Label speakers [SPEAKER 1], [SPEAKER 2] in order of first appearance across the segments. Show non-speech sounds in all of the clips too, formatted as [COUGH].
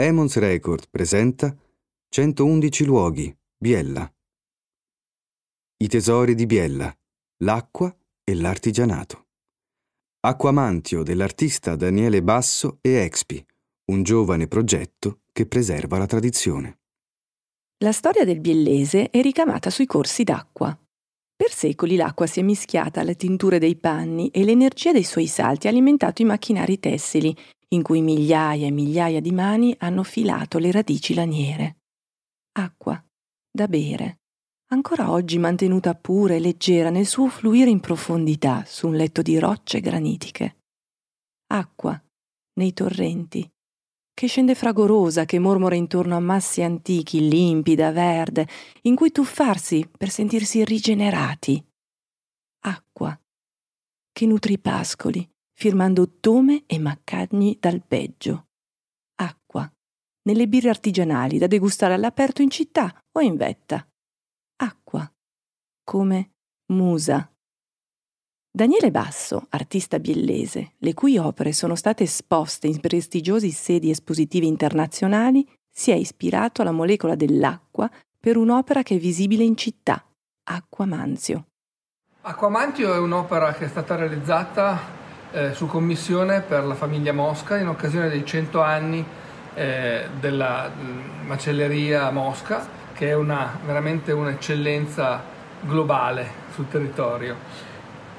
[SPEAKER 1] Emons Record presenta 111 luoghi, Biella. I tesori di Biella, l'acqua e l'artigianato. Acquamantio dell'artista Daniele Basso e Expi, un giovane progetto che preserva la tradizione.
[SPEAKER 2] La storia del biellese è ricamata sui corsi d'acqua. Per secoli l'acqua si è mischiata alle tinture dei panni e l'energia dei suoi salti ha alimentato i macchinari tessili in cui migliaia e migliaia di mani hanno filato le radici laniere. Acqua, da bere, ancora oggi mantenuta pura e leggera nel suo fluire in profondità su un letto di rocce granitiche. Acqua, nei torrenti, che scende fragorosa, che mormora intorno a massi antichi, limpida, verde, in cui tuffarsi per sentirsi rigenerati. Acqua, che nutre i pascoli, firmando tome e maccagni dal peggio. Acqua, nelle birre artigianali da degustare all'aperto in città o in vetta. Acqua, come musa. Daniele Basso, artista biellese, le cui opere sono state esposte in prestigiosi sedi espositive internazionali, si è ispirato alla molecola dell'acqua per un'opera che è visibile in città, Acqua Manzio.
[SPEAKER 3] Acqua Manzio è un'opera che è stata realizzata eh, su commissione per la famiglia Mosca in occasione dei 100 anni eh, della mm, macelleria Mosca, che è una, veramente un'eccellenza globale sul territorio.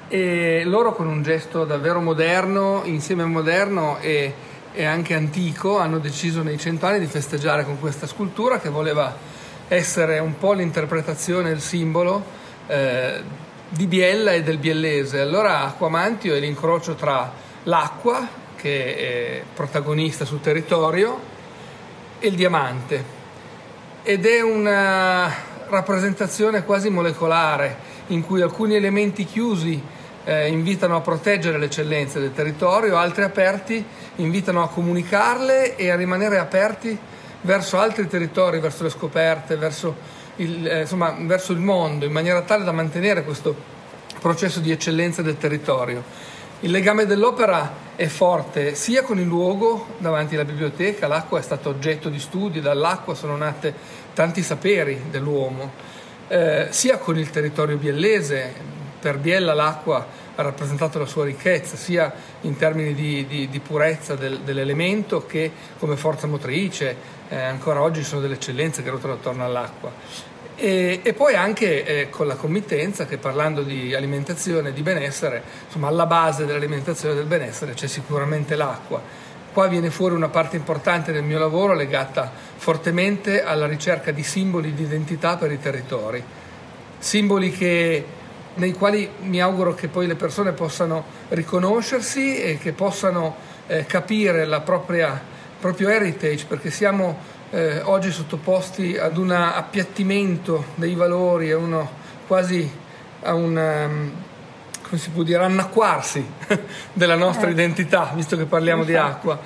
[SPEAKER 3] E loro con un gesto davvero moderno, insieme moderno e, e anche antico, hanno deciso nei 100 anni di festeggiare con questa scultura che voleva essere un po' l'interpretazione, il simbolo eh, di Biella e del biellese. Allora Acquamantio è l'incrocio tra l'acqua, che è protagonista sul territorio, e il diamante. Ed è una rappresentazione quasi molecolare in cui alcuni elementi chiusi eh, invitano a proteggere le eccellenze del territorio, altri aperti invitano a comunicarle e a rimanere aperti verso altri territori, verso le scoperte, verso il, eh, insomma, verso il mondo in maniera tale da mantenere questo processo di eccellenza del territorio. Il legame dell'opera è forte sia con il luogo davanti alla biblioteca, l'acqua è stato oggetto di studi, dall'acqua sono nate tanti saperi dell'uomo, eh, sia con il territorio biellese, per Biella l'acqua ha rappresentato la sua ricchezza, sia in termini di, di, di purezza del, dell'elemento che come forza motrice, eh, ancora oggi sono delle eccellenze che ruotano attorno all'acqua. E, e poi anche eh, con la committenza che parlando di alimentazione e di benessere, insomma alla base dell'alimentazione e del benessere c'è sicuramente l'acqua. Qua viene fuori una parte importante del mio lavoro legata fortemente alla ricerca di simboli di identità per i territori, simboli che, nei quali mi auguro che poi le persone possano riconoscersi e che possano eh, capire la propria, proprio heritage, perché siamo eh, oggi sottoposti ad un appiattimento dei valori, a uno, quasi a un, um, come si può dire, annacquarsi [LAUGHS] della nostra eh. identità, visto che parliamo Infatti. di acqua.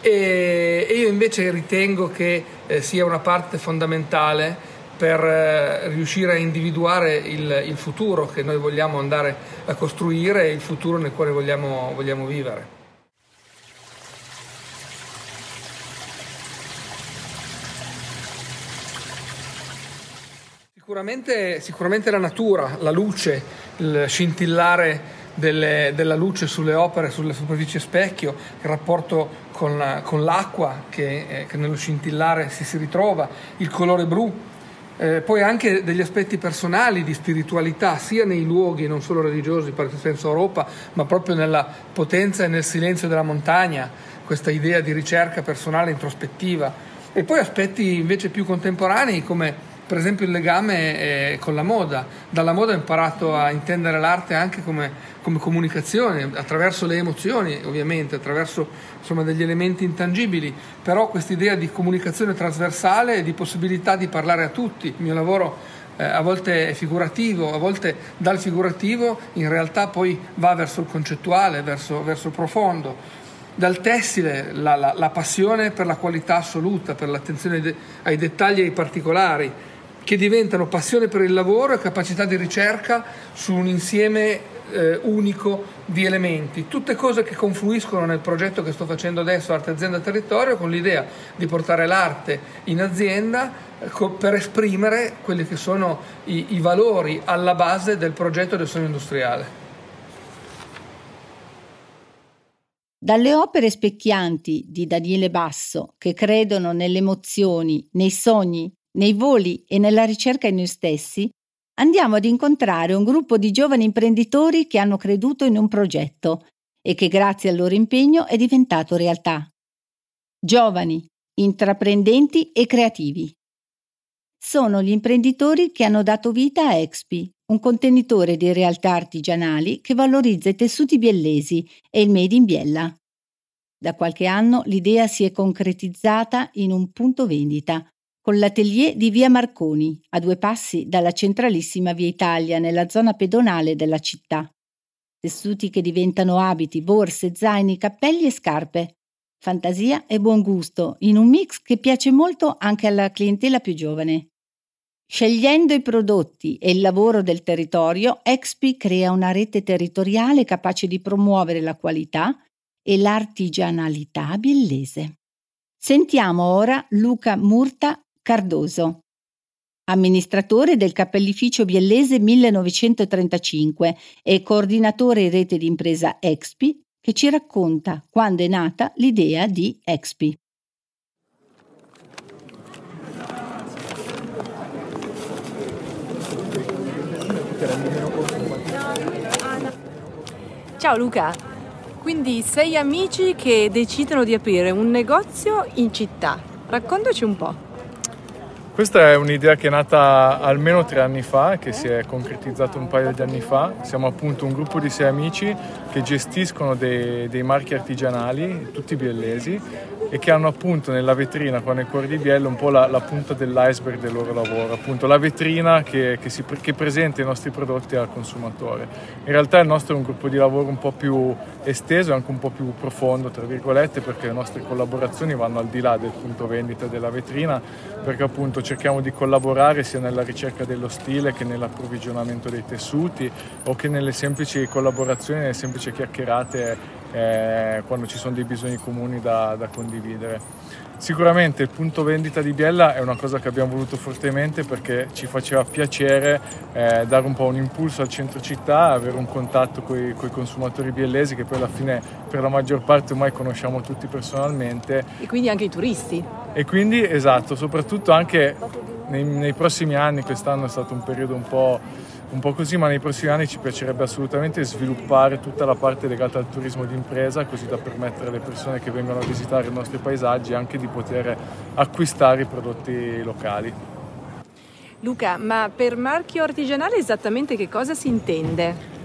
[SPEAKER 3] E, e, io invece ritengo che eh, sia una parte fondamentale per eh, riuscire a individuare il, il, futuro che noi vogliamo andare a costruire e il futuro nel quale vogliamo, vogliamo vivere. Sicuramente, sicuramente, la natura, la luce, il scintillare delle, della luce sulle opere, sulle superfici specchio, il rapporto con, con l'acqua che, eh, che, nello scintillare si, si ritrova, il colore blu, eh, poi anche degli aspetti personali di spiritualità, sia nei luoghi non solo religiosi, per senso Europa, ma proprio nella potenza e nel silenzio della montagna, questa idea di ricerca personale introspettiva. E poi aspetti invece più contemporanei come per esempio il legame con la moda. Dalla moda ho imparato a intendere l'arte anche come, come comunicazione, attraverso le emozioni ovviamente, attraverso insomma, degli elementi intangibili, però quest'idea di comunicazione trasversale e di possibilità di parlare a tutti. Il mio lavoro eh, a volte è figurativo, a volte dal figurativo in realtà poi va verso il concettuale, verso, verso il profondo dal tessile la, la, la, passione per la qualità assoluta, per l'attenzione ai dettagli e ai particolari, che diventano passione per il lavoro e capacità di ricerca su un insieme eh, unico di elementi, tutte cose che confluiscono nel progetto che sto facendo adesso, Arte Azienda Territorio, con l'idea di portare l'arte in azienda eh, per esprimere quelli che sono i, i valori alla base del progetto del sogno industriale.
[SPEAKER 4] Dalle opere specchianti di Daniele Basso, che credono nelle emozioni, nei sogni, nei voli e nella ricerca in noi stessi, andiamo ad incontrare un gruppo di giovani imprenditori che hanno creduto in un progetto e che grazie al loro impegno è diventato realtà. Giovani, intraprendenti e creativi. Sono gli imprenditori che hanno dato vita a Expi, un contenitore di realtà artigianali che valorizza i tessuti biellesi e il made in Biella. Da qualche anno l'idea si è concretizzata in un punto vendita, con l'atelier di via Marconi, a due passi dalla centralissima via Italia, nella zona pedonale della città. Tessuti che diventano abiti, borse, zaini, cappelli e scarpe. Fantasia e buon gusto, in un mix che piace molto anche alla clientela più giovane. Scegliendo i prodotti e il lavoro del territorio, Expi crea una rete territoriale capace di promuovere la qualità e l'artigianalità biellese. Sentiamo ora Luca Murta Cardoso, amministratore del Cappellificio Biellese 1935 e coordinatore rete d'impresa Expi, che ci racconta quando è nata l'idea di Expi.
[SPEAKER 2] Ciao Luca, quindi sei amici che decidono di aprire un negozio in città. Raccontaci un po'.
[SPEAKER 5] Questa è un'idea che è nata almeno tre anni fa, che si è concretizzata un paio di anni fa. Siamo appunto un gruppo di sei amici che gestiscono dei, dei marchi artigianali, tutti biellesi, e che hanno appunto nella vetrina qua nel cuore di Biella un po' la, la punta dell'iceberg del loro lavoro, appunto la vetrina che, che, si, che, presenta i nostri prodotti al consumatore. In realtà il nostro è un gruppo di lavoro un po' più esteso e anche un po' più profondo, tra virgolette, perché le nostre collaborazioni vanno al di là del punto vendita della vetrina, perché appunto cerchiamo di collaborare sia nella ricerca dello stile che nell'approvvigionamento dei tessuti o che nelle semplici collaborazioni, nelle semplici chiacchierate eh, quando ci sono dei bisogni comuni da, da, condividere. Sicuramente il punto vendita di Biella è una cosa che abbiamo voluto fortemente perché ci faceva piacere eh, dare un po' un impulso al centro città, avere un contatto con i consumatori biellesi che poi alla fine per la maggior parte ormai conosciamo tutti personalmente.
[SPEAKER 2] E quindi anche i turisti.
[SPEAKER 5] E quindi esatto, soprattutto anche nei, nei prossimi anni, quest'anno è stato un periodo un po' un po' così, ma nei prossimi anni ci piacerebbe assolutamente sviluppare tutta la parte legata al turismo d'impresa, così da permettere alle persone che vengono a visitare i nostri paesaggi anche di poter acquistare i prodotti locali.
[SPEAKER 2] Luca, ma per marchio artigianale esattamente che cosa si intende?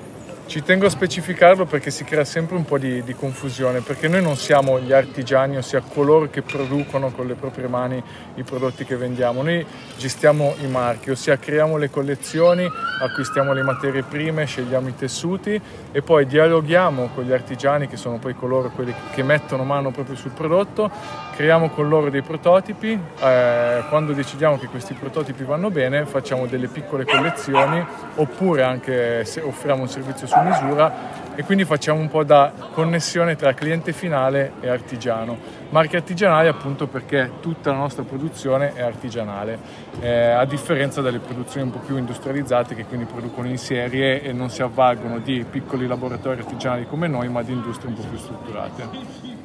[SPEAKER 5] Ci tengo a specificarlo perché si crea sempre un po' di, di, confusione, perché noi non siamo gli artigiani, ossia coloro che producono con le proprie mani i prodotti che vendiamo, noi gestiamo i marchi, ossia creiamo le collezioni, acquistiamo le materie prime, scegliamo i tessuti e poi dialoghiamo con gli artigiani che sono poi coloro quelli che mettono mano proprio sul prodotto, creiamo con loro dei prototipi, eh, quando decidiamo che questi prototipi vanno bene facciamo delle piccole collezioni oppure anche se offriamo un servizio su misura e quindi facciamo un po' da connessione tra cliente finale e artigiano. Marchi artigianali appunto perché tutta la nostra produzione è artigianale, eh, a differenza delle produzioni un po' più industrializzate che quindi producono in serie e non si avvalgono di piccoli laboratori artigianali come noi ma di industrie un po' più strutturate.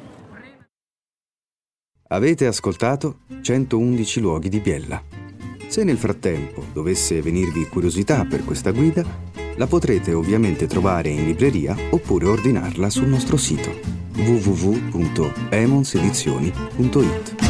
[SPEAKER 1] Avete ascoltato 111 luoghi di Biella. Se nel frattempo dovesse venirvi curiosità per questa guida, la potrete ovviamente trovare in libreria oppure ordinarla sul nostro sito www.emonsedizioni.it.